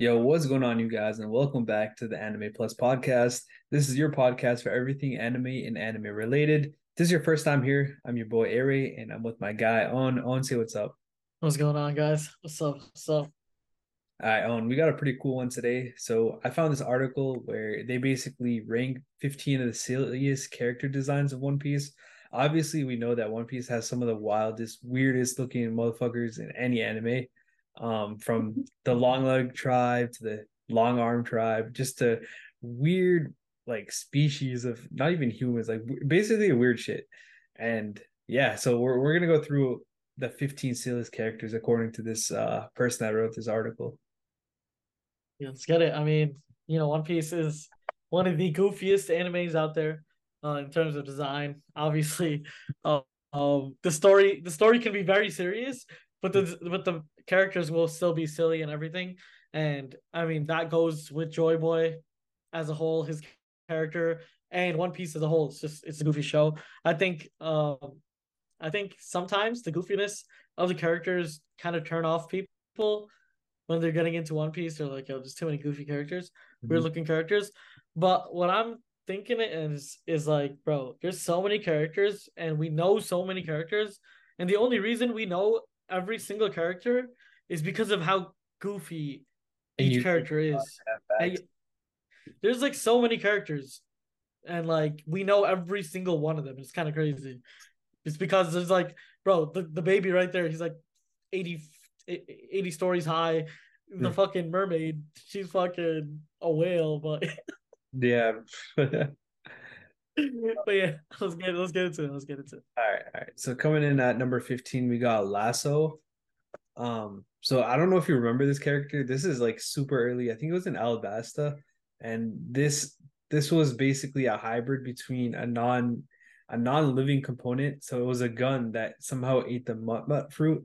Yo, what's going on, you guys, and welcome back to the Anime Plus podcast. This is your podcast for everything anime and anime related. This is your first time here. I'm your boy Aray, and I'm with my guy Aunn. Aunn, say what's up. What's going on, guys? What's up? What's up? All right, Aunn, we got a pretty cool one today. So I found this article where they basically rank 15 of the silliest character designs of One Piece. Obviously, we know that One Piece has some of the wildest, weirdest looking motherfuckers in any anime um, from the long leg tribe to the long arm tribe, just to weird like species of not even humans, like basically a weird shit. And yeah, so we're we're gonna go through the 15 silliest characters according to this uh person that wrote this article. Yeah, let's get it. I mean, you know, One Piece is one of the goofiest animes out there uh, in terms of design. Obviously, uh, um, the story the story can be very serious, but the but the characters will still be silly and everything. And I mean that goes with Joy Boy as a whole, his character and One Piece as a whole. It's just it's a goofy show. I think um I think sometimes the goofiness of the characters kind of turn off people when they're getting into One Piece. They're like, oh, there's too many goofy characters, mm-hmm. weird looking characters. But what I'm thinking is is like, bro, there's so many characters and we know so many characters. And the only reason we know every single character is because of how goofy each character is. there's like so many characters, and like we know every single one of them. It's kind of crazy. It's because there's like, bro, the, the baby right there, he's like 80, 80 stories high. The hmm. fucking mermaid, she's fucking a whale, but yeah. but yeah, let's get let's get into it. Let's get into it. All right, all right. So coming in at number fifteen, we got Lassoo. Um, so I don't know if you remember this character. This is like super early. I think it was in Alabasta, and this this was basically a hybrid between a non a non-living component. So it was a gun that somehow ate the mut fruit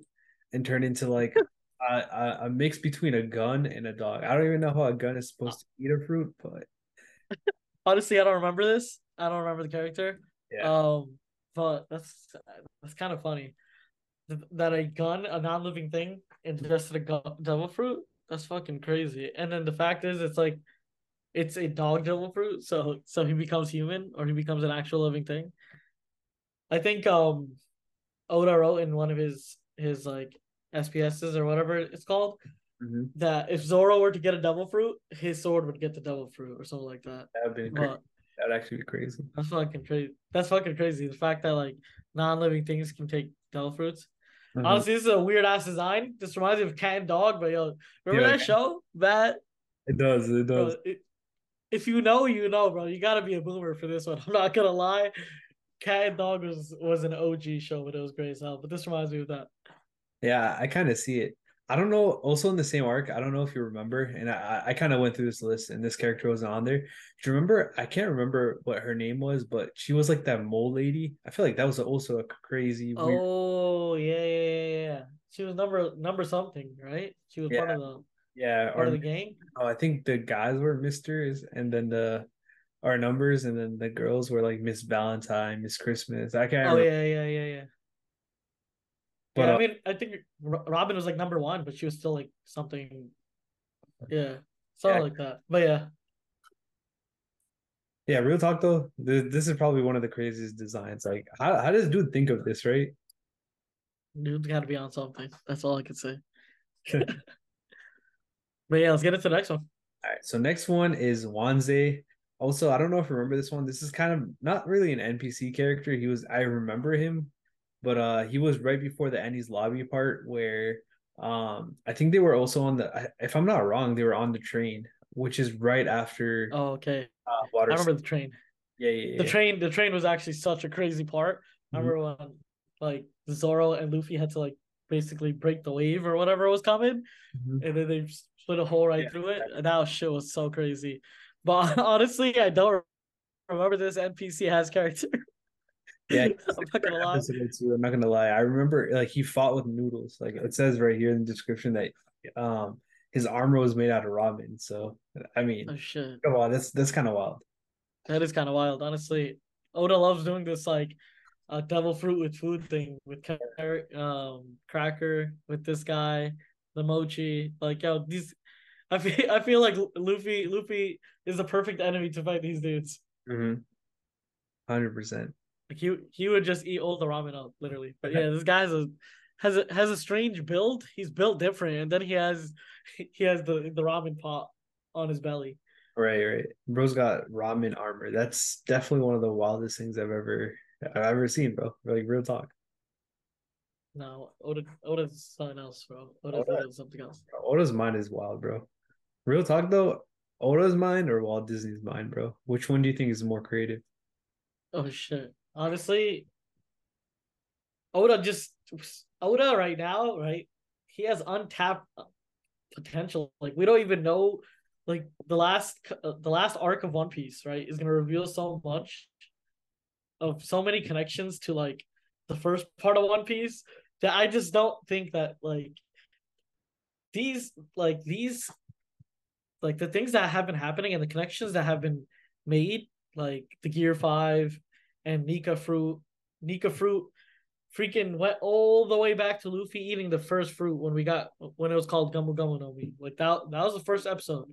and turned into like a, a, a mix between a gun and a dog. I don't even know how a gun is supposed to eat a fruit, but honestly, I don't remember this. I don't remember the character. Yeah. Um, but that's that's kind of funny that a gun, a non-living thing, ingested a gu- devil fruit. That's fucking crazy. And then the fact is, it's like it's a dog devil fruit, so so he becomes human or he becomes an actual living thing. I think um Oda wrote in one of his his like SBSs or whatever it's called mm-hmm. that if Zoro were to get a devil fruit, his sword would get the devil fruit or something like that. That'd be but, That'd actually be crazy. That's fucking crazy. That's fucking crazy. The fact that like non-living things can take devil fruits. Mm-hmm. Honestly, this is a weird ass design. This reminds me of cat and dog, but yo, remember yeah, that show? That it does. It does. Bro, it, if you know, you know, bro. You gotta be a boomer for this one. I'm not gonna lie. Cat and Dog was was an OG show, but it was great as hell. But this reminds me of that. Yeah, I kind of see it. I don't know. Also in the same arc, I don't know if you remember, and I, I kind of went through this list, and this character wasn't on there. Do you remember? I can't remember what her name was, but she was like that mole lady. I feel like that was also a crazy. Weird... Oh yeah, yeah, yeah. She was number number something, right? She was yeah. part of the yeah part or, of the gang. Oh, I think the guys were Misters, and then the our numbers, and then the girls were like Miss Valentine, Miss Christmas. I can't. Oh remember. yeah, yeah, yeah, yeah. But, yeah, uh, I mean, I think Robin was like number one, but she was still like something. Yeah, something yeah. like that. But yeah. Yeah, real talk though. This is probably one of the craziest designs. Like, how how does dude think of this, right? Dude's got to be on something. That's all I can say. but yeah, let's get into the next one. All right. So next one is Wanze. Also, I don't know if you remember this one. This is kind of not really an NPC character. He was I remember him but uh he was right before the Enies Lobby part where um I think they were also on the if I'm not wrong they were on the train which is right after oh okay. uh, I remember the train. Yeah, yeah, yeah, the train the train was actually such a crazy part. I mm-hmm. remember when like Zoro and Luffy had to like basically break the wave or whatever was coming mm-hmm. and then they split a hole right yeah, through it and that shit was so crazy. But honestly I don't remember this NPC has character Yeah, I'm not gonna lie. I'm not gonna lie. I remember like he fought with noodles. Like it says right here in the description that um his armor was made out of ramen. So I mean, oh shit, come on, that's that's kind of wild. That is kind of wild, honestly. Oda loves doing this like uh, devil fruit with food thing with um, cracker with this guy, the mochi. Like yo, these. I feel I feel like Luffy Luffy is the perfect enemy to fight these dudes. Mm-hmm. Hundred percent. Like he he would just eat all the ramen up, literally. But yeah, this guy's a has a has a strange build. He's built different, and then he has he has the the ramen pot on his belly. Right, right. Bro's got ramen armor. That's definitely one of the wildest things I've ever I've ever seen, bro. Like real talk. No, Oda Oda's something else, bro. Oda's, Oda, Oda's something else. Oda's mind is wild, bro. Real talk though, Oda's mind or Walt Disney's mind, bro? Which one do you think is more creative? Oh shit. Honestly, Oda just Oda right now, right? He has untapped potential. Like we don't even know like the last the last arc of One Piece, right, is going to reveal so much of so many connections to like the first part of One Piece that I just don't think that like these like these like the things that have been happening and the connections that have been made like the Gear 5 and Nika fruit Nika fruit freaking went all the way back to Luffy eating the first fruit when we got when it was called Gomu Gomu no Mi. Like that that was the first episode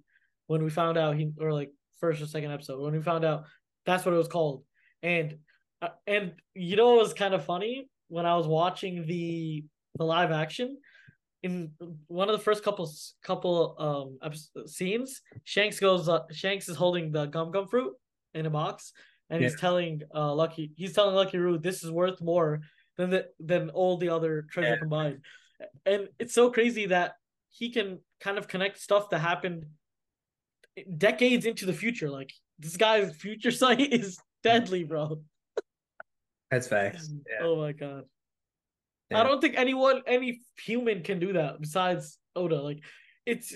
when we found out he or like first or second episode when we found out that's what it was called. And uh, and you know it was kind of funny when I was watching the the live action in one of the first couple couple um scenes Shanks goes uh, Shanks is holding the gum gum fruit in a box and yeah. he's telling uh Lucky he's telling Lucky Roux this is worth more than the, than all the other treasure yeah. combined. And it's so crazy that he can kind of connect stuff that happened decades into the future. Like this guy's future sight is deadly, bro. That's facts. Yeah. Oh my god. I don't think anyone, any human can do that besides Oda. Like it's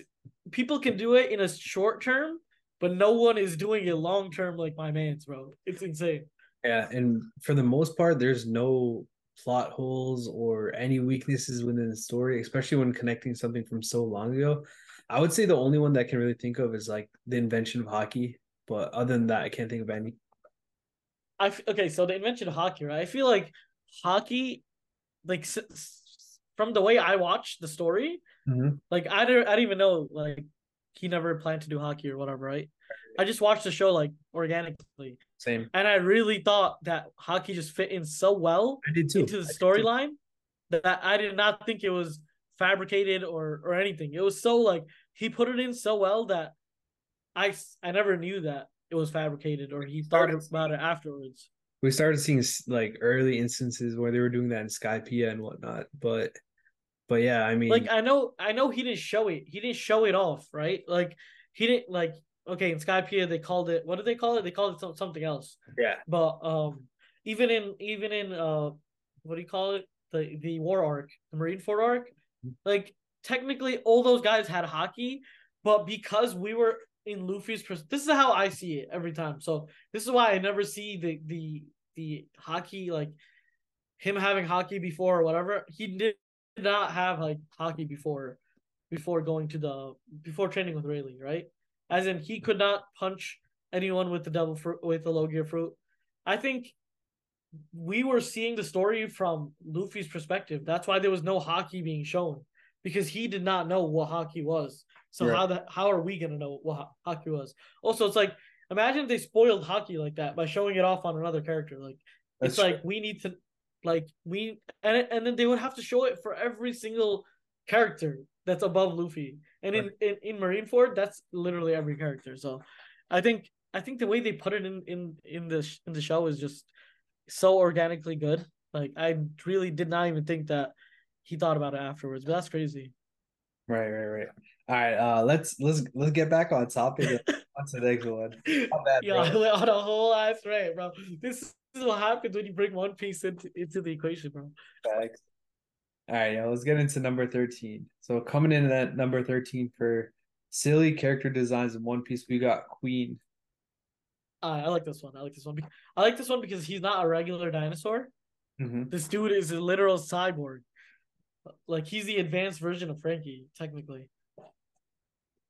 people can do it in a short term, but no one is doing it long term like my man's, bro. It's insane. Yeah, and for the most part, there's no plot holes or any weaknesses within the story, especially when connecting something from so long ago. I would say the only one that I can really think of is like the invention of Haki, but other than that, I can't think of any. I okay, so the invention of Haki, right? I feel like Haki, like from the way I watched the story, mm-hmm. like I don't, I don't even know like he never planned to do Haki or whatever, right? I just watched the show like organically. Same. And I really thought that Haki just fit in so well into the storyline that I did not think it was fabricated or or anything. It was so like he put it in so well that I I never knew that it was fabricated or he thought about it afterwards. We started seeing like early instances where they were doing that in Skypiea and whatnot, but but yeah, I mean, like I know I know he didn't show it. He didn't show it off, right? Like he didn't like okay in Skypiea they called it what did they call it? They called it something else. Yeah. But um, even in even in uh, what do you call it? The the war arc, the Marineford arc, like technically all those guys had Haki, but because we were in Luffy's pers- this is how I see it every time. So this is why I never see the the the Haki like him having Haki before or whatever. He did not have like Haki before before going to the before training with Rayleigh, right? As in he could not punch anyone with the devil fruit with the low gear fruit. I think we were seeing the story from Luffy's perspective. That's why there was no Haki being shown because he did not know what Haki was. So right. how the how are we gonna know what Haki was? Also, it's like imagine if they spoiled Haki like that by showing it off on another character. Like That's it's true. like we need to like we and and then they would have to show it for every single character that's above Luffy. And right. in, in in Marineford, that's literally every character. So I think I think the way they put it in in in the in the show is just so organically good. Like I really did not even think that he thought about it afterwards, but that's crazy. Right, right, right. All right, uh, let's let's let's get back on topic. on to the next one. Bad, I went on a whole ass right, bro. This is what happens when you bring One Piece into into the equation, bro. Thanks. All right, yeah, let's get into number thirteen. So coming in at number thirteen for silly character designs in One Piece, we got Queen. Uh, I like this one. I like this one. I like this one because he's not a regular dinosaur. Mm-hmm. This dude is a literal cyborg. Like he's the advanced version of Franky, technically.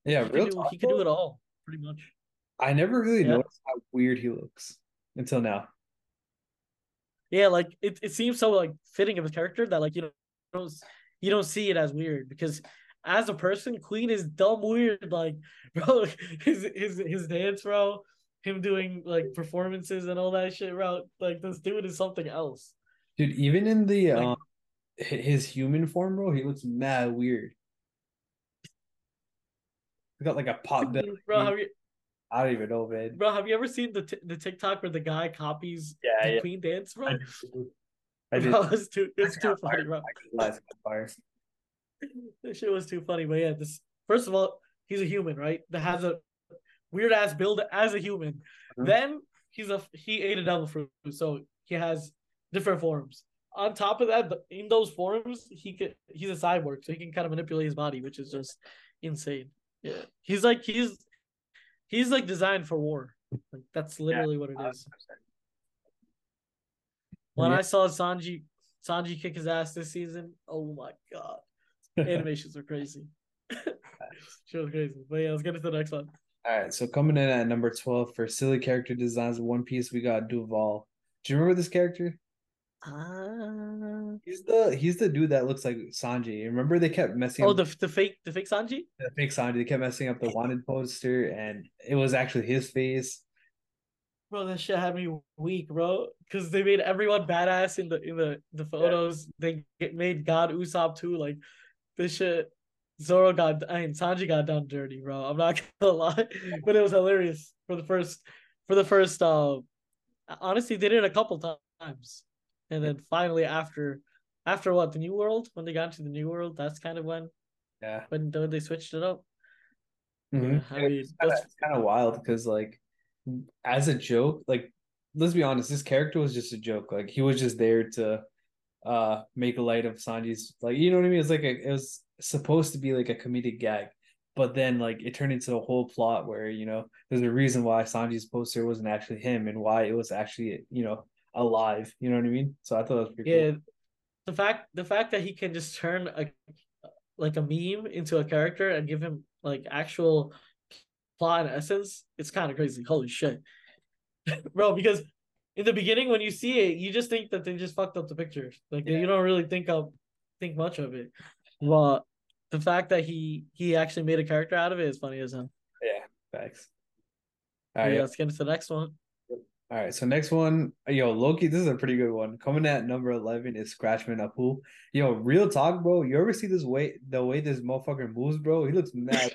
Yeah, he real. Can do, he can do it all, pretty much. I never really yeah. noticed how weird he looks until now. Yeah, like it, it seems so like fitting of his character that like you know you don't, you don't see it as weird because as a person, Queen is dumb weird. Like, bro, his his his dance, bro, him doing like performances and all that shit, bro. Like this dude is something else. Dude, even in the Like- um his human form, bro, he looks mad weird. He got like a pot belly. Bro, I don't even know, man. bro have you ever seen the t- the TikTok where the guy copies Yeah, the yeah. Queen dance, bro? I did. I did. Bro, it's too it's I too funny, fired. bro. I got last fire. This shit was too funny, but yeah, this first of all, he's a human, right? That has a weird ass build as a human. Mhm. Then he's a he ate a devil fruit, so he has different forms. On top of that, in those forms, he could he's a cyborg, so he can kind of manipulate his body, which is just insane. Yeah, he's like he's he's like designed for war. Like that's literally what it is. When Yeah. I saw Sanji Sanji kick his ass this season, oh my god, animations are crazy. she was crazy. But yeah, let's get into the next one. All right, so coming in at number 12 for silly character designs of One Piece, we got Duval. Do you remember this character? Ah. He's the he's the dude that looks like Sanji. Remember they kept messing Oh, up the the fake the fake Sanji. the fake Sanji. They kept messing up the wanted poster, and it was actually his face. Bro, that shit had me weak, bro. Because they made everyone badass in the in the the photos. They get, made God Usopp too. Like this shit. Zoro got I mean Sanji got done dirty, bro. I'm not gonna lie, but it was hilarious for the first for the first. Uh, honestly, they did it a couple times, and then finally after after what the new world when they got into the new world, that's kind of when Yeah, when, when they switched it up. Mhm. I mean, it's kind of that's- it's kind of wild because like as a joke, like let's be honest, this character was just a joke. Like he was just there to uh make light of Sanji's like you know what I mean. It's like a, it was supposed to be like a comedic gag, but then like it turned into a whole plot where you know there's a reason why Sanji's poster wasn't actually him and why it was actually you know alive. You know what I mean? So I thought that was pretty Yeah, cool. the fact the fact that he can just turn a like a meme into a character and give him like actual plot and essence, it's kind of crazy. Holy shit, bro! Because in the beginning, when you see it, you just think that they just fucked up the picture. Like Yeah. you don't really think of think much of it. But the fact that he he actually made a character out of it is funny as hell. Yeah, thanks. All Yeah, right, let's get into the next one. All right, so next one, yo, Loki, this is a pretty good one. Coming at number 11 is Scratchman Apu. Yo, real talk, bro. You ever see this way, the way this motherfucker moves, bro? He looks mad.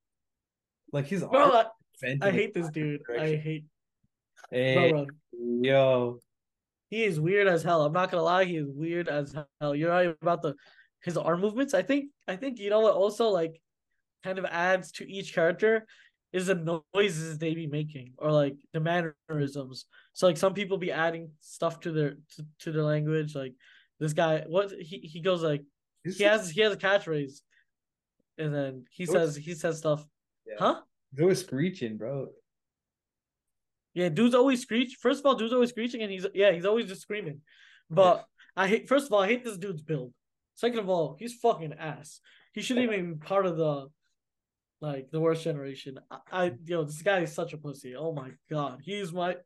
like he's Bro, I, I hate this dude. I hate Hey, bro, eh, bro. yo, He is weird as hell. I'm not gonna lie, he is weird as hell. You're right about the his arm movements. I think I think you know what also like kind of adds to each character is the noises they be making or like the mannerisms. So like some people be adding stuff to their to, to their language. Like this guy, what he, he goes like he's, he has he has a catchphrase, and then he says he says stuff. yeah. Huh? he's always screeching, bro. Yeah, dude's always screech. First of all, dude's always screeching, and he's yeah, he's always just screaming. But I hate. First of all, I hate this dude's build. Second of all, he's fucking ass. He shouldn't even be part of the like the worst generation. I, I yo, this guy is such a pussy. Oh my god, he's my.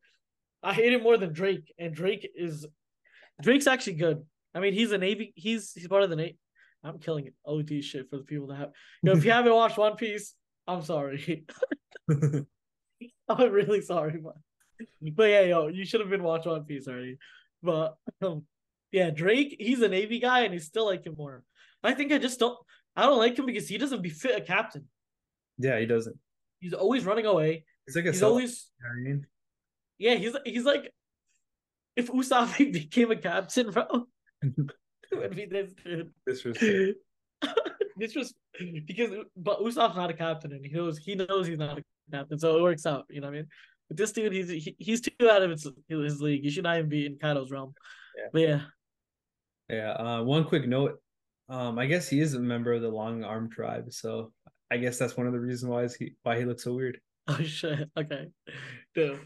I hate him more than Drake, and Drake is Drake's actually good. I mean, he's a Navy. He's he's part of the Navy. I'm killing it. OD shit for the people that have. Yo, if you haven't watched One Piece, I'm sorry. I'm really sorry, but but yeah, yo, you should have been watching One Piece already. But um, yeah, Drake, he's a Navy guy, and he's still like him more. I think I just don't. I don't like him because he doesn't befit a captain. Yeah, he doesn't. He's always running away. He's like a He's always you know what I mean? yeah. He's he's like if Usopp became a captain, bro, it would be this dude. Disrespect. this was because but Usopp's not a captain and he knows he knows he's not a captain, so it works out. You know what I mean? But this dude, he's he, he's too out of his, his league. He should not even be in Kaido's realm. Yeah. But yeah, Yeah. Uh, one quick note. Um, I guess he is a member of the Long Arm tribe, so I guess that's one of the reasons why is he why he looks so weird. oh shit, okay, dude.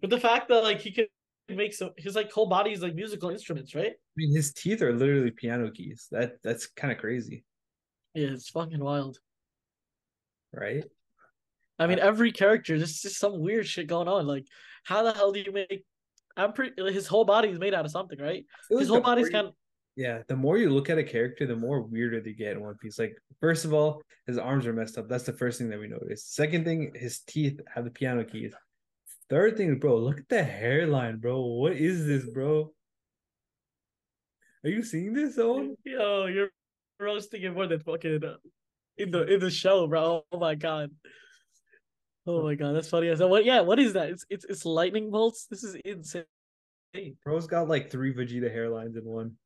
But the fact that like he can make some his like whole body is like musical instruments, right? I mean, his teeth are literally piano keys. That that's kind of crazy, Yeah, it's fucking wild. right? I mean, every character, there's just some weird shit going on. Like, how the hell do you make? I'm pretty. His whole body is made out of something, right? His whole body's kind. you- Yeah, the more you look at a character, the more weirder they get in One Piece. Like, first of all, his arms are messed up. That's the first thing that we notice. Second thing, his teeth have the piano keys. Third thing, bro, look at the hairline, bro. What is this, bro? Are you seeing this, Owen? Yo, you're roasting it more than fucking uh, in the in the show, bro. Oh my god. Oh my god, that's funny. So what? Yeah, what is that? It's it's it's lightning bolts. This is insane. Bro's got like three Vegeta hairlines in one.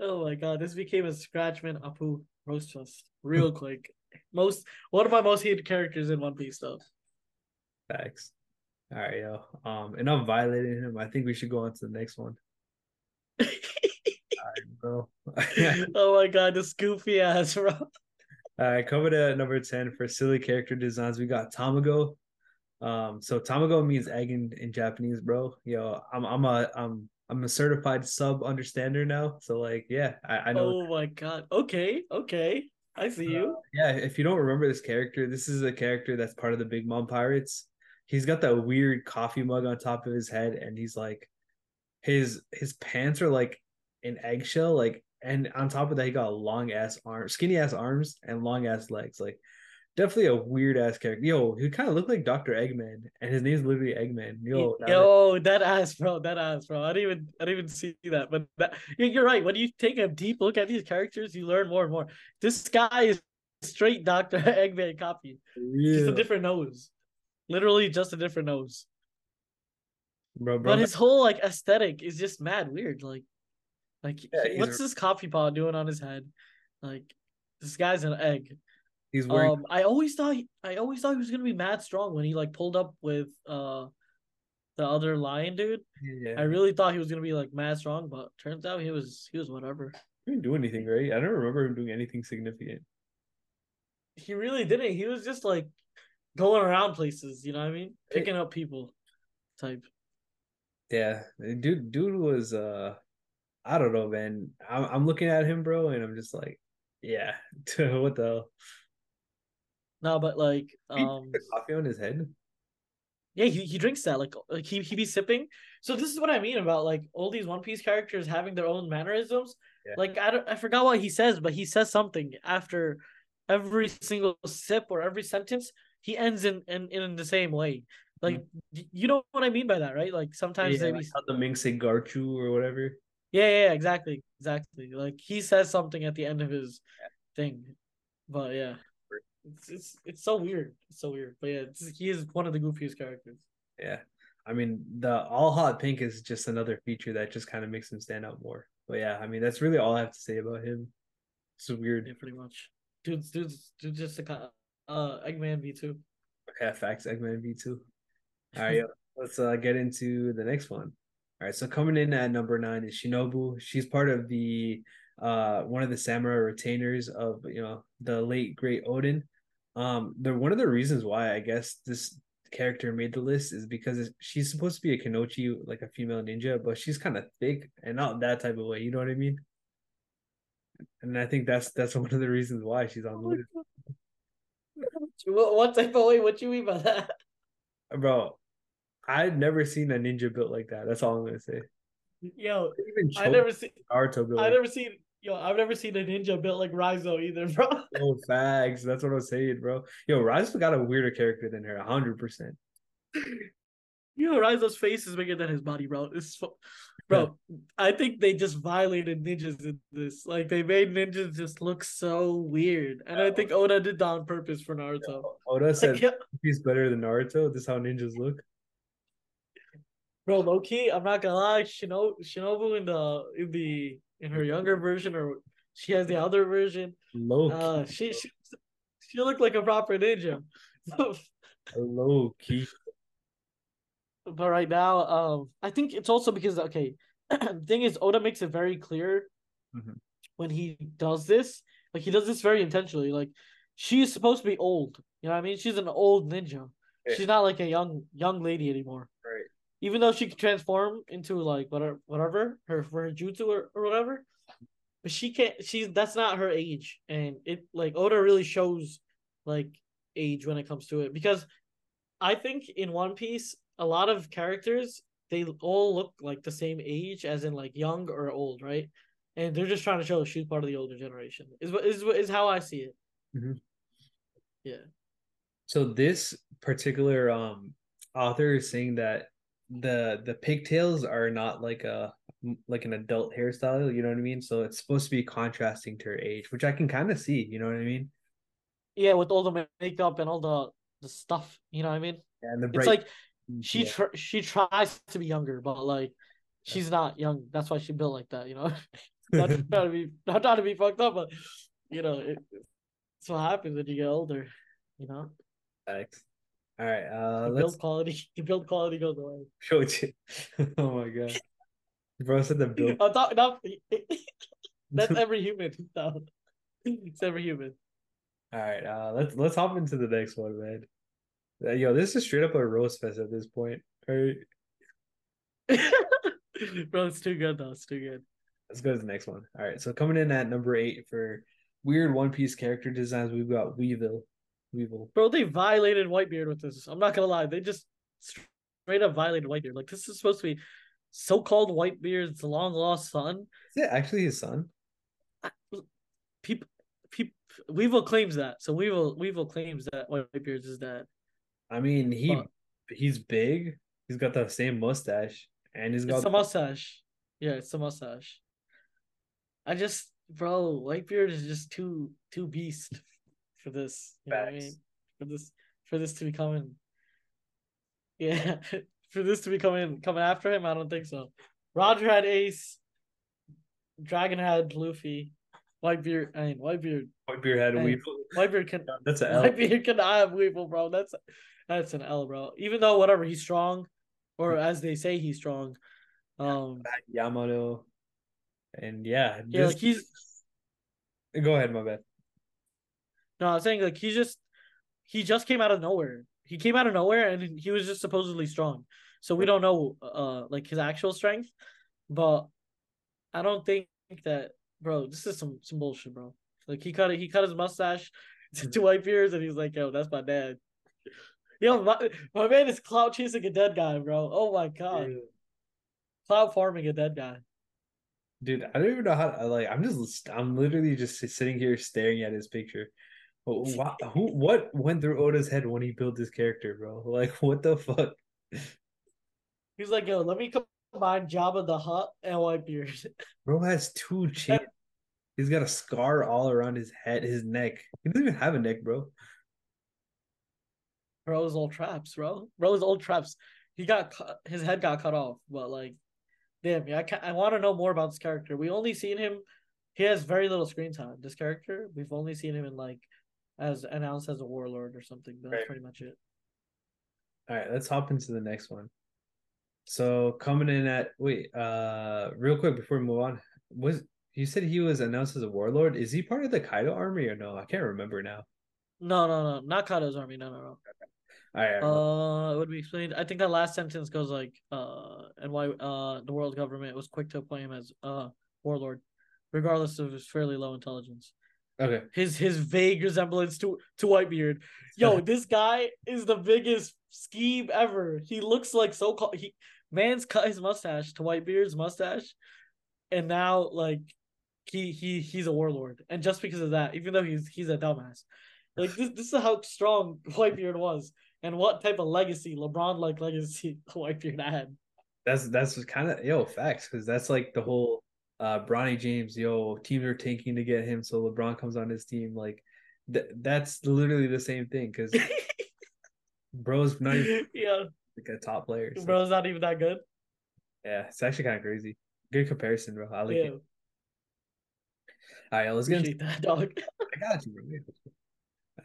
Oh my god, this became a Scratchman Apu roast real quick. Most one of my most hated characters in One Piece though. Facts. All right, yo. Um, enough violating him. I think we should go on to the next one. All right, bro. oh my god, this goofy ass, bro. All right, coming at number 10 for silly character designs, we got Tamago. Um, so Tamago means egg in, in Japanese, bro. Yo, I'm I'm a I'm I'm a certified sub understander now. So like, yeah, I, I know. Oh my god. Okay, okay. I see you. Uh, yeah, if you don't remember this character, this is a character that's part of the Big Mom Pirates. He's got that weird coffee mug on top of his head, and he's like, his his pants are like an eggshell, like, and on top of that, he got long ass arms, skinny ass arms, and long ass legs. Like, definitely a weird ass character. Yo, he kind of looked like Doctor Eggman, and his name's literally Eggman. Yo, yo, that ass, bro, that ass, bro. I didn't even, I didn't even see that. But that, you're right. When you take a deep look at these characters, you learn more and more. This guy is straight Doctor Eggman copy. Yeah. Just a different nose, literally just a different nose. Bro, bro, but his whole like aesthetic is just mad weird. Like, like yeah, what's this coffee pot doing on his head? Like, this guy's an egg. He's wearing. Um, I always thought I always thought he was gonna be mad strong when he like pulled up with uh the other lion dude. Yeah. I really thought he was gonna be like mad strong, but turns out he was he was whatever. He didn't do anything, right? I don't remember him doing anything significant. He really didn't. He was just like going around places, you know what I mean? Picking up people type. Yeah. Dude dude was uh I don't know, man. I'm I'm looking at him, bro, and I'm just like, yeah, what the hell? No, but like um coffee on his head. Yeah, he, he drinks that like like he he be sipping. So this is what I mean about like all these One Piece characters having their own mannerisms. Yeah. Like I don't I forgot what he says, but he says something after every single sip or every sentence. He ends in in, in the same way. Like mm-hmm. you know what I mean by that, right? Like sometimes yeah, they like be... the say Garchu or whatever. Yeah, yeah, exactly, exactly. Like he says something at the end of his yeah. thing, but yeah. It's it's it's so weird. It's so weird. But yeah, he is one of the goofiest characters. Yeah. I mean, the all hot pink is just another feature that just kind of makes him stand out more. But yeah, I mean, that's really all I have to say about him. It's weird. Yeah, pretty much. Dude's dude's dude just a kind of, uh Eggman V two. Yeah, facts. Eggman V two. All right, let's uh get into the next one. All right, so coming in at number nine is Shinobu. She's part of the uh one of the samurai retainers of you know the late great Oden. Um, the one of the reasons why I guess this character made the list is because she's supposed to be a kunoichi, like a female ninja, but she's kind of thick and not that type of way. You know what I mean? And I think that's that's one of the reasons why she's on the list. What, what type of way? What you mean by that, bro? I've never seen a ninja built like that. That's all I'm gonna say. Yo, I never seen Naruto built. I never seen Yo, I've never seen a ninja built like Raizo either, bro. oh, facts. That's what I'm saying, bro. Yo, Raizo got a weirder character than her, hundred percent. Yo, Raizo's face is bigger than his body, bro. It's so... bro. I think they just violated ninjas in this. Like they made ninjas just look so weird, and I think Oda did that on purpose for Naruto. Oda said like, he's better than Naruto. This is how ninjas look. Bro, low key, I'm not gonna lie. Shinobu, Shinobu in the in the in her younger version, or she has the other version. Low uh, she, she she looked like a proper ninja. Low key. But right now, um, I think it's also because okay, the thing is Oda makes it very clear mm-hmm. when he does this. Like he does this very intentionally. Like she's supposed to be old. You know what I mean? She's an old ninja. Yeah. She's not like a young young lady anymore even though she can transform into like whatever whatever her for her jutsu or, or whatever but she can't she's that's not her age and it like oda really shows like age when it comes to it because i think in one piece a lot of characters they all look like the same age, as in like young or old, right? And they're just trying to show she's part of the older generation. Is what is is how I see it. Mhm. Yeah. So this particular um author is saying that the the pigtails are not like a like an adult hairstyle, you know what I mean? So it's supposed to be contrasting to her age, which I can kind of see, you know what I mean? Yeah, with all the makeup and all the the stuff, you know what I mean? And the It's like she yeah. tr- she tries to be younger, but like she's not young. That's why she built like that, you know. not trying to be not trying to be fucked up, but you know, it, it's what happens when you get older. You know, Thanks. All right, uh let's build quality, build quality goes away. show it oh my god. Bro said the build I thought not, that's every human. No. It's every human. All right, uh, let's let's hop into the next one, man. Uh, Yo, this is straight up a roast fest at this point. All right, Bro, it's too good though. It's too good. let's go to the next one. All right, so coming in at number eight for weird One Piece character designs, we've got Weevil. Weevil. Bro, they violated Whitebeard with this. I'm not gonna lie. They just straight up violated Whitebeard. Like this is supposed to be so-called Whitebeard's long lost son. Is it actually his son? People, people, Weevil claims that. So Weevil, Weevil claims that Whitebeard's his dad. I mean, he But- he's big. He's got the same mustache, and he's It's got the mustache. Yeah, it's a mustache. I just, bro, Whitebeard is just too too beast for this. You know what I mean? For this, for this to be coming. Yeah, for this to be coming coming after him, I don't think so. Roger had Ace. Dragon had Luffy. Whitebeard, I mean Whitebeard. Whitebeard had Hey, Weevil. Whitebeard can That's an L. Whitebeard can have Weevil, bro. That's that's an L, bro. Even though whatever he's strong, or as they say he's strong. Um, Yamato, and yeah, yeah, like he's go ahead, my bad. No, I'm saying like he just he just came out of nowhere. He came out of nowhere and he was just supposedly strong. So we don't know uh like his actual strength, but I don't think that bro, this is some some bullshit, bro. Like he cut it, he cut his mustache to, to white beards and he's like, yo, that's my dad. Yo, my, my man is clout chasing a dead guy, bro. Oh my god. cloud farming a dead guy. Dude, I don't even know how to, like I'm just I'm literally just sitting here staring at his picture. Wh- wha- who what went through Oda's head when he built this character, bro? Like what the fuck? He's like, yo, let me combine Jabba the Hutt and Whitebeard. Bro has two chins. He's got a scar all around his head, his neck. He doesn't even have a neck, bro. Bro's old traps, bro. Bro's old traps. He got cut, his head got cut off, but like, damn, yeah, I can I want to know more about this character. We only seen him. He has very little screen time. This character, we've only seen him in like as announced as a warlord or something. But that's Right. pretty much it. All right, let's hop into the next one. So coming in at wait, uh real quick before we move on, was you said he was announced as a warlord? Is he part of the Kaido army or no? I can't remember now. No, no, no, not Kaido's army. No, no, no. All right, Uh, it would be explained. I think that last sentence goes like, uh, and why uh the world government was quick to appoint him as uh warlord, regardless of his fairly low intelligence. Okay. his his vague resemblance to to Whitebeard. Yo, this guy is the biggest scheme ever. He looks like so called he man's cut his mustache to Whitebeard's mustache, and now like he he he's a warlord. And just because of that, even though he's he's a dumbass, like this this is how strong Whitebeard was, and what type of legacy LeBron like legacy Whitebeard had. That's that's kind of yo facts because that's like the whole uh Bronny James yo teams are tanking to get him so LeBron comes on his team like th- that's literally the same thing because bro's not even yeah, like a top player. so- bro's not even that good. yeah, it's actually kind of crazy. Good comparison, bro. I like Yeah, it. All right, let's get into that dog. I got you, bro.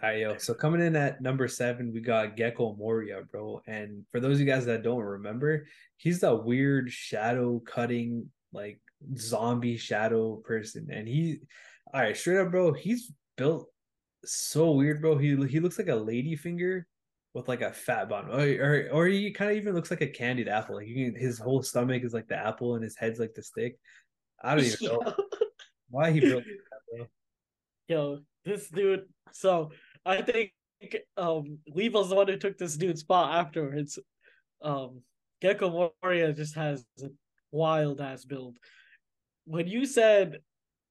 All right, yo. So coming in at number seven, we got Gecko Moria, bro. And for those of you guys that don't remember, he's the weird shadow cutting, like zombie shadow person. And he, all right, straight up, bro. He's built so weird, bro. He he looks like a lady finger with like a fat bun, or or, or he kind of even looks like a candied apple. Like you can, his whole stomach is like the apple, and his head's like the stick. I don't even know why he built that, bro. Yo, this dude. So I think um Weevil's the one who took this dude's spot afterwards. Um, Gecko Moria just has a wild ass build. When you said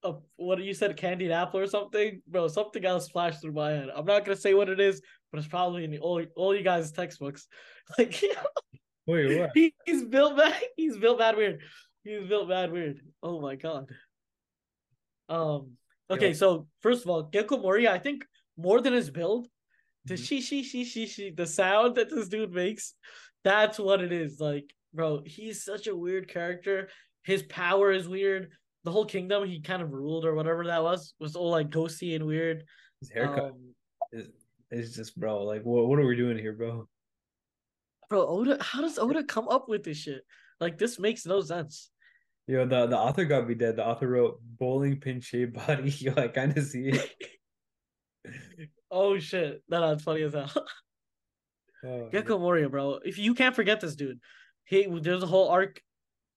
uh, what you said candied apple or something, bro, something else flashed through my head. I'm not gonna say what it is, but it's probably in the, all all you guys' textbooks. Like Wait, what? he, he's built bad. He's built bad weird. He's built bad weird. Oh my god. Um. Okay, Yeah. so first of all, Gecko Moria, I think more than his build, the Mhm. she she she she she the sound that this dude makes, that's what it is. Like, bro, he's such a weird character. His power is weird. The whole kingdom he kind of ruled or whatever that was was all like ghosty and weird. His haircut Um, is, is just, bro. Like, what, what are we doing here, bro? bro, Oda, how does Oda come up with this shit? Like, this makes no sense. Yo, the, the author got me dead. The author wrote bowling pin shaped body. Yo, I kind of see it. Oh shit, that that's funny as hell. Oh, Gecko Moria, bro. If you can't forget this dude, he there's a whole arc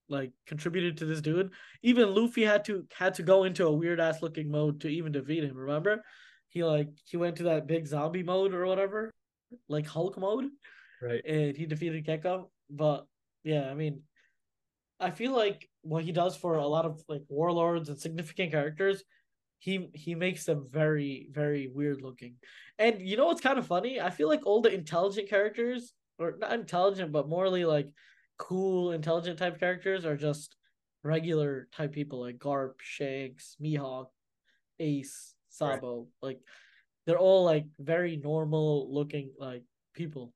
like contributed to this dude. Even Luffy had to had to go into a weird ass looking mode to even defeat him. Remember? He like he went to that big zombie mode or whatever, like Hulk mode, right. and he defeated Gecko. But yeah, I mean, I feel like what he does for a lot of like warlords and significant characters, he he makes them very very weird looking. And you know what's kind of funny? I feel like all the intelligent characters, or not intelligent, but morally like cool, intelligent type characters, are just regular type people like Garp, Shanks, Mihawk, Ace, Right. Sabo. Like they're all like very normal looking like people.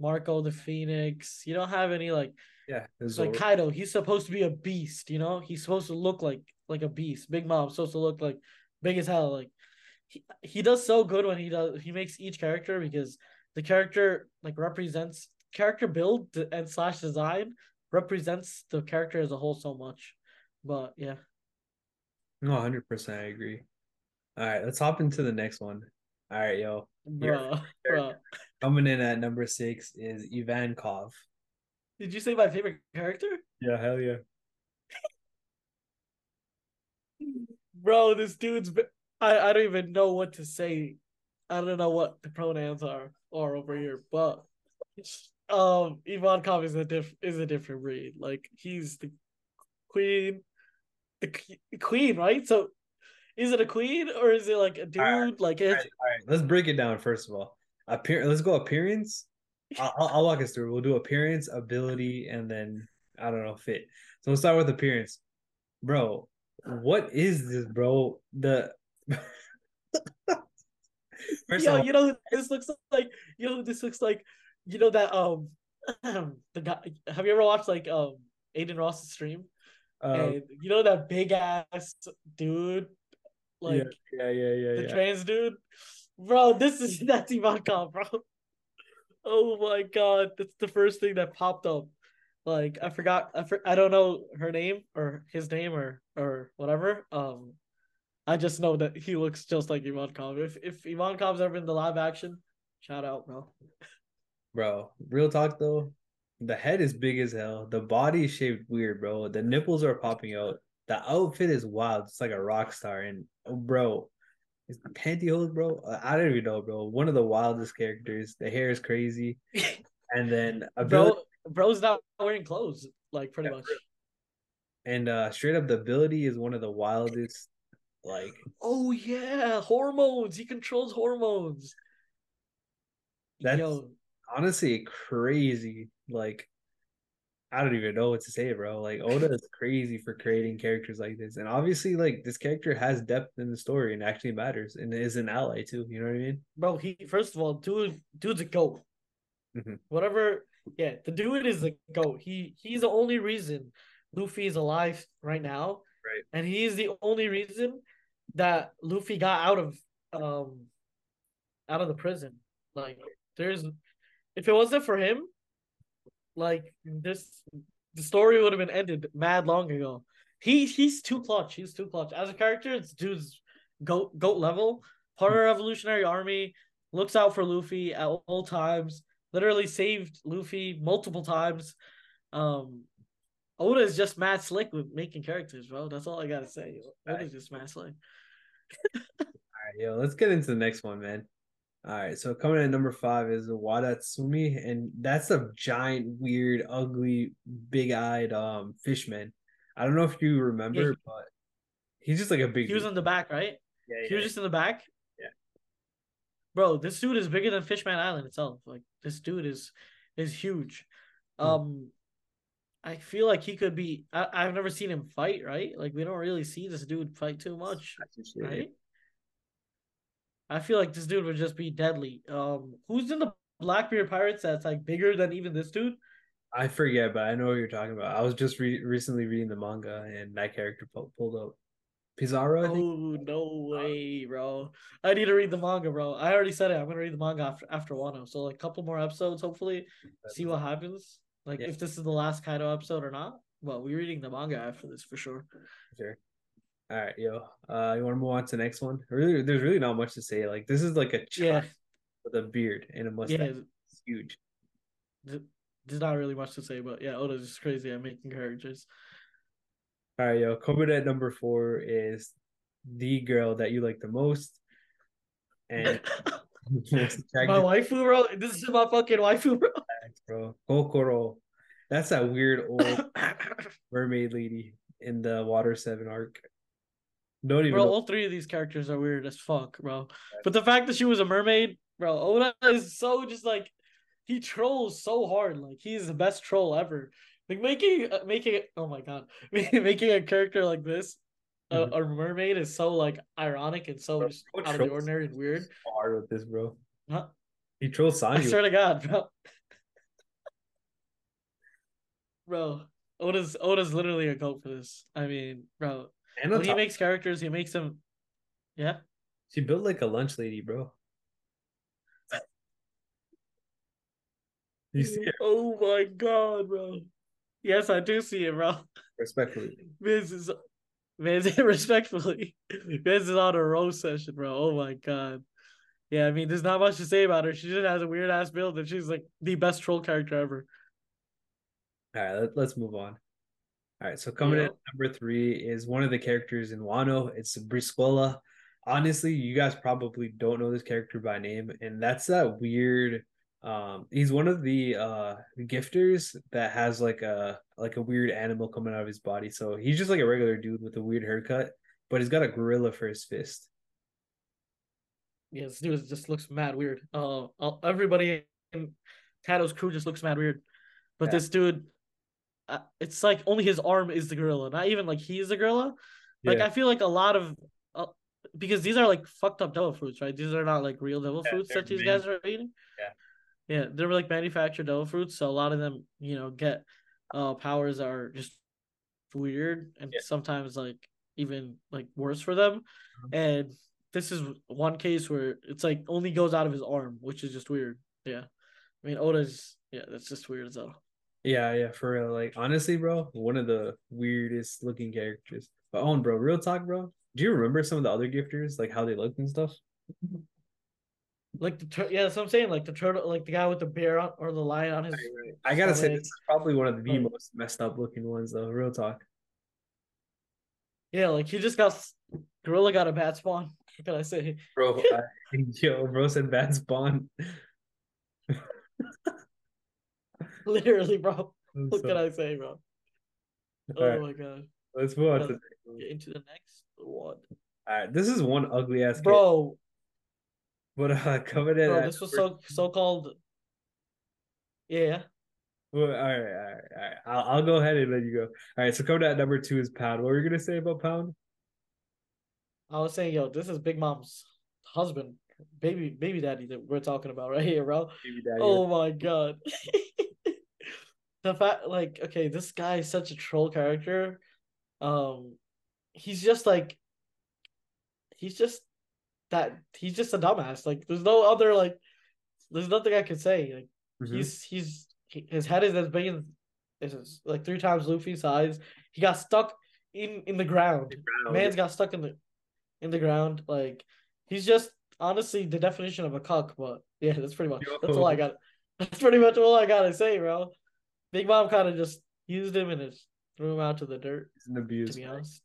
Marco the Phoenix. You don't have any like Yeah. it's like Kaido, he's supposed to be a beast, you know? He's supposed to look like like a beast. Big Mom supposed to look like big as hell. Like he, he does so good when he does he makes each character because the character like represents character build and slash design represents the character as a whole so much. But yeah. no, 100%. I agree. All right, let's hop into the next one. All right, yo. Bro, bro. Coming in at number six is Ivankov. Did you say my favorite character? Yeah, hell yeah. Bro, this dude's I, I don't even know what to say. I don't know what the pronouns are are over here, but um Ivankov is a diff is a different breed. Like he's the queen the qu- queen, right? So is it a queen or is it like a dude? Alright, like All right, all right, let's break it down first of all. Appear. Let's go appearance. I'll, I'll walk us through. We'll do appearance, ability, and then I don't know fit. So we'll start with appearance, bro. What is this, bro? The first yo, of all, you know this looks like you know this looks like you know that um the guy have you ever watched like um Adin Ross's stream? um, and you know that big ass dude, like yeah, yeah, yeah, yeah, the yeah. trans dude, bro. This is that's Ivankov, bro. Oh my god, that's the first thing that popped up. Like I forgot, I for, I don't know her name or his name or or whatever. Um, I just know that he looks just like Ivankov. If if Ivankov's ever in the live action, shout out, bro. Bro, real talk though, the head is big as hell. The body is shaped weird, bro. The nipples are popping out. The outfit is wild. It's like a rock star. And oh, bro, his pantyhose, bro. I don't even know, bro. One of the wildest characters. The hair is crazy. And then ability bro, bro's not wearing clothes, like pretty Yeah, much. and uh straight up the ability is one of the wildest. Like Oh yeah, hormones. He controls hormones. That's- Yo, honestly crazy. Like I don't even know what to say, bro. Like Oda is crazy for creating characters like this, and obviously, like this character has depth in the story and actually matters, and is an ally too. You know what I mean? bro, he first of all, dude, dude's a goat. Mhm. Whatever, yeah, the dude is a goat. He he's the only reason Luffy is alive right now, Right. and he's the only reason that Luffy got out of um out of the prison. Like, there's if it wasn't for him, like this, the story would have been ended mad long ago. He he's too clutch. He's too clutch as a character. It's dude's goat goat level. Part of the Revolutionary Army looks out for Luffy at all times. Literally saved Luffy multiple times. Um, Oda is just mad slick with making characters, bro. That's all I gotta say. Oda's just mad slick. All right, yo, let's get into the next one, man. All right, so coming in at number five is Wadatsumi, and that's a giant, weird, ugly, big-eyed um fishman. I don't know if you remember, Yeah, but he's just like a big. He was dude. in the back, right? yeah, He was just in the back. Yeah. Bro, this dude is bigger than Fishman Island itself. Like this dude is is huge. Hmm. Um, I feel like he could be. I, I've never seen him fight. Right? Like we don't really see this dude fight too much. Right? I feel like this dude would just be deadly. Um, who's in the Blackbeard Pirates that's like bigger than even this dude? I forget, but I know what you're talking about. I was just re- recently reading the manga, and that character pu- pulled up. Pizarro, I think. Oh no way, bro! I need to read the manga, bro. I already said it. I'm gonna read the manga after after Wano. So like a couple more episodes, hopefully, see what happens. Like Yeah. if this is the last Kaido episode or not. Well, we're reading the manga after this for sure. Sure. All right, yo. Uh, you want to move on to the next one? Really, there's really not much to say. Like this is like a Yeah, with a beard and a mustache. yeah. It's huge. There's not really much to say, but yeah, Oda's just crazy at making characters. All right, yo. Coming at number four is the girl that you like the most, and my waifu, bro. This is my fucking waifu, bro. bro. Kokoro. That's that weird old mermaid lady in the Water Seven arc. Don't even Bro, know. all three of these characters are weird as fuck, bro. But the fact that she was a mermaid, bro, Oda is so just like he trolls so hard. Like he's the best troll ever. Like making uh, making oh my god, making a character like this, a, Mhm. a mermaid is so like ironic and so Bro, out of the ordinary and weird. hard with this, bro. Huh? He trolls I swear to God, bro. Bro, Oda's Oda's literally a goat for this. I mean, bro, and when he makes characters, he makes them. Yeah, she built like a lunch lady, bro. You see it Oh my god, bro. Yes, I do see it, bro. respectfully. Miz is Miz respectfully. Miz is on a roast session, bro. Oh my god. Yeah, I mean, there's not much to say about her. She just has a weird ass build, and she's like the best troll character ever. All right, let, let's move on. All right, so coming in Yeah. at number three is one of the characters in Wano. It's Briscola. Honestly, you guys probably don't know this character by name, and that's that weird. Um, he's one of the uh gifters that has like a like a weird animal coming out of his body. So he's just like a regular dude with a weird haircut, but he's got a gorilla for his fist. Yeah, this dude just looks mad weird. Uh, uh, everybody in Kaido's crew just looks mad weird, but Yeah. this dude, uh, it's like only his arm is the gorilla, not even like he's the gorilla. Like Yeah. I feel like a lot of, uh, because these are like fucked up devil fruits, right? These are not like real devil Yeah, fruits that these guys are eating. Yeah. yeah, they're like manufactured devil fruits, so a lot of them, you know, get uh powers that are just weird and Yeah. sometimes like even like worse for them, Mhm. and this is one case where it's like only goes out of his arm, which is just weird. Yeah. I mean Oda's yeah, that's just weird as hell. Yeah, yeah, for real. Like honestly, bro, one of the weirdest looking characters. But own, bro, real talk, bro. Do you remember some of the other gifters, like how they looked and stuff? Mm-hmm. Like the tur- yeah, that's what I'm saying. Like the turtle like the guy with the bear on or the lion on his I gotta say, stomach. this is probably one of the Right. most messed up looking ones, though. Real talk, Yeah, like he just got gorilla got a bad spawn. What can I say? bro. I, yo, bro said bad spawn. Literally, bro. I'm What so- can I say, bro? Oh All right, my god. let's move on to. Get into the next one. All right, this is one ugly ass, Bro, But uh, coming in, bro, at this was so so called Yeah. Well, all right, all right, all right. I'll, I'll go ahead and let you go. All right, so coming in at number two is Pound. What were you gonna say about Pound? I was saying, yo, this is Big Mom's husband, baby, baby daddy that we're talking about right here, bro. Baby daddy. Oh my god. the fact like okay, this guy is such a troll character. Um he's just like he's just that he's just a dumbass. Like there's no other like there's nothing I could say. Like Mhm. he's he's he- his head is as big as is like three times Luffy's size. He got stuck in in the ground. Ground. Man's got stuck in the in the ground. Like he's just honestly the definition of a cuck. But yeah, that's pretty much that's all I got. That's pretty much all I gotta say, bro. Big Mom kind of just used him and just threw him out to the dirt. He's an abuse. To be honest,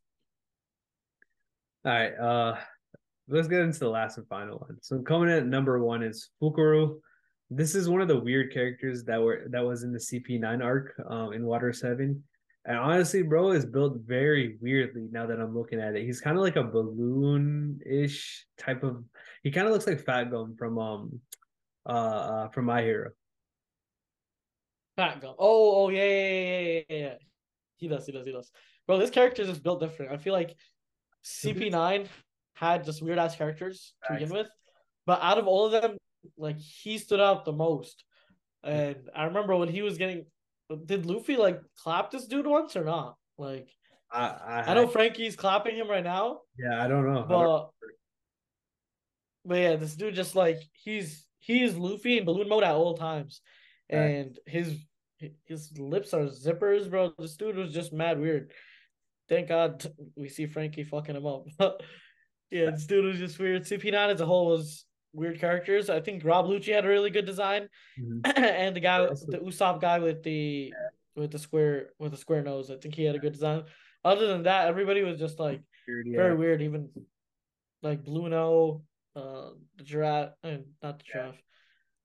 All right. Uh, let's get into the last and final one. So coming in at number one is Fukuro. This is one of the weird characters that were that was in the CP9 arc um, in Water Seven. And honestly, bro, is built very weirdly now that I'm looking at it. He's kind of like a balloon-ish type of he kind of looks like Fat Gum from um uh, uh from My Hero. Gum. Oh, oh yeah, yeah, yeah, yeah, yeah. He does, he does, he does. Bro, this character is just built different. I feel like mm-hmm. CP9 had just weird ass characters to begin with, but out of all of them, like he stood out the most. Mm. And I remember when he was getting, did Luffy like clap this dude once or not? Like, I I, I know Franky's clapping him right now. Yeah, I don't know. But, don't but yeah, this dude just like he's he's Luffy in balloon mode at all times, and his his lips are zippers, bro. This dude was just mad weird. Thank God we see Franky fucking him up. yeah, this dude was just weird. CP9 as a whole was weird characters. I think Rob Lucci had a really good design, mm-hmm. and the guy, the Usopp guy with the with the square with the square nose. I think he had a good design. Other than that, everybody was just like weird, yeah. very weird. Even like Blueno, uh, the giraffe, and not the giraffe,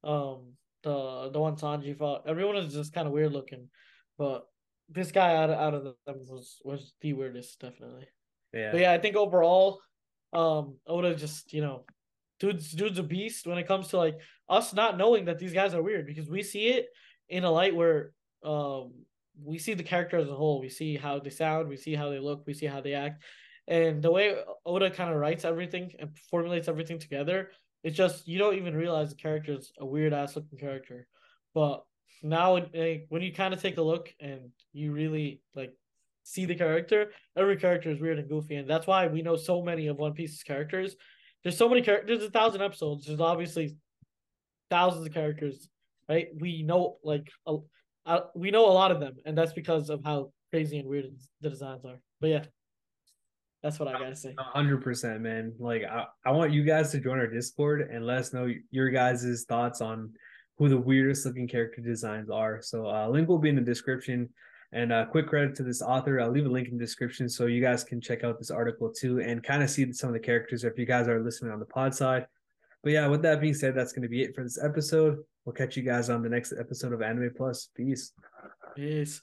yeah. um, the the one Sanji fought. Everyone is just kind of weird looking, but this guy out of, out of them was was the weirdest, definitely. Yeah. But yeah, I think overall, um, Oda just you know dude's dude's a beast when it comes to like us not knowing that these guys are weird because we see it in a light where um we see the character as a whole. We see how they sound, we see how they look, we see how they act. And the way Oda kind of writes everything and formulates everything together, it's just you don't even realize the character is a weird ass looking character. But now like, when you kind of take a look and you really like see the character, every character is weird and goofy, and that's why we know so many of One Piece's characters there's so many characters. There's a thousand episodes. There's obviously thousands of characters, right? We know like a, a, we know a lot of them, and that's because of how crazy and weird the designs are. But yeah, that's what I gotta say. hundred percent, man. Like I, I want you guys to join our Discord and let us know your guys' thoughts on who the weirdest looking character designs are. So uh, link will be in the description. And uh, quick credit to this author. I'll leave a link in the description so you guys can check out this article too and kind of see some of the characters if you guys are listening on the pod side. But yeah, with that being said, that's going to be it for this episode. We'll catch you guys on the next episode of Anime Plus. Peace. Peace.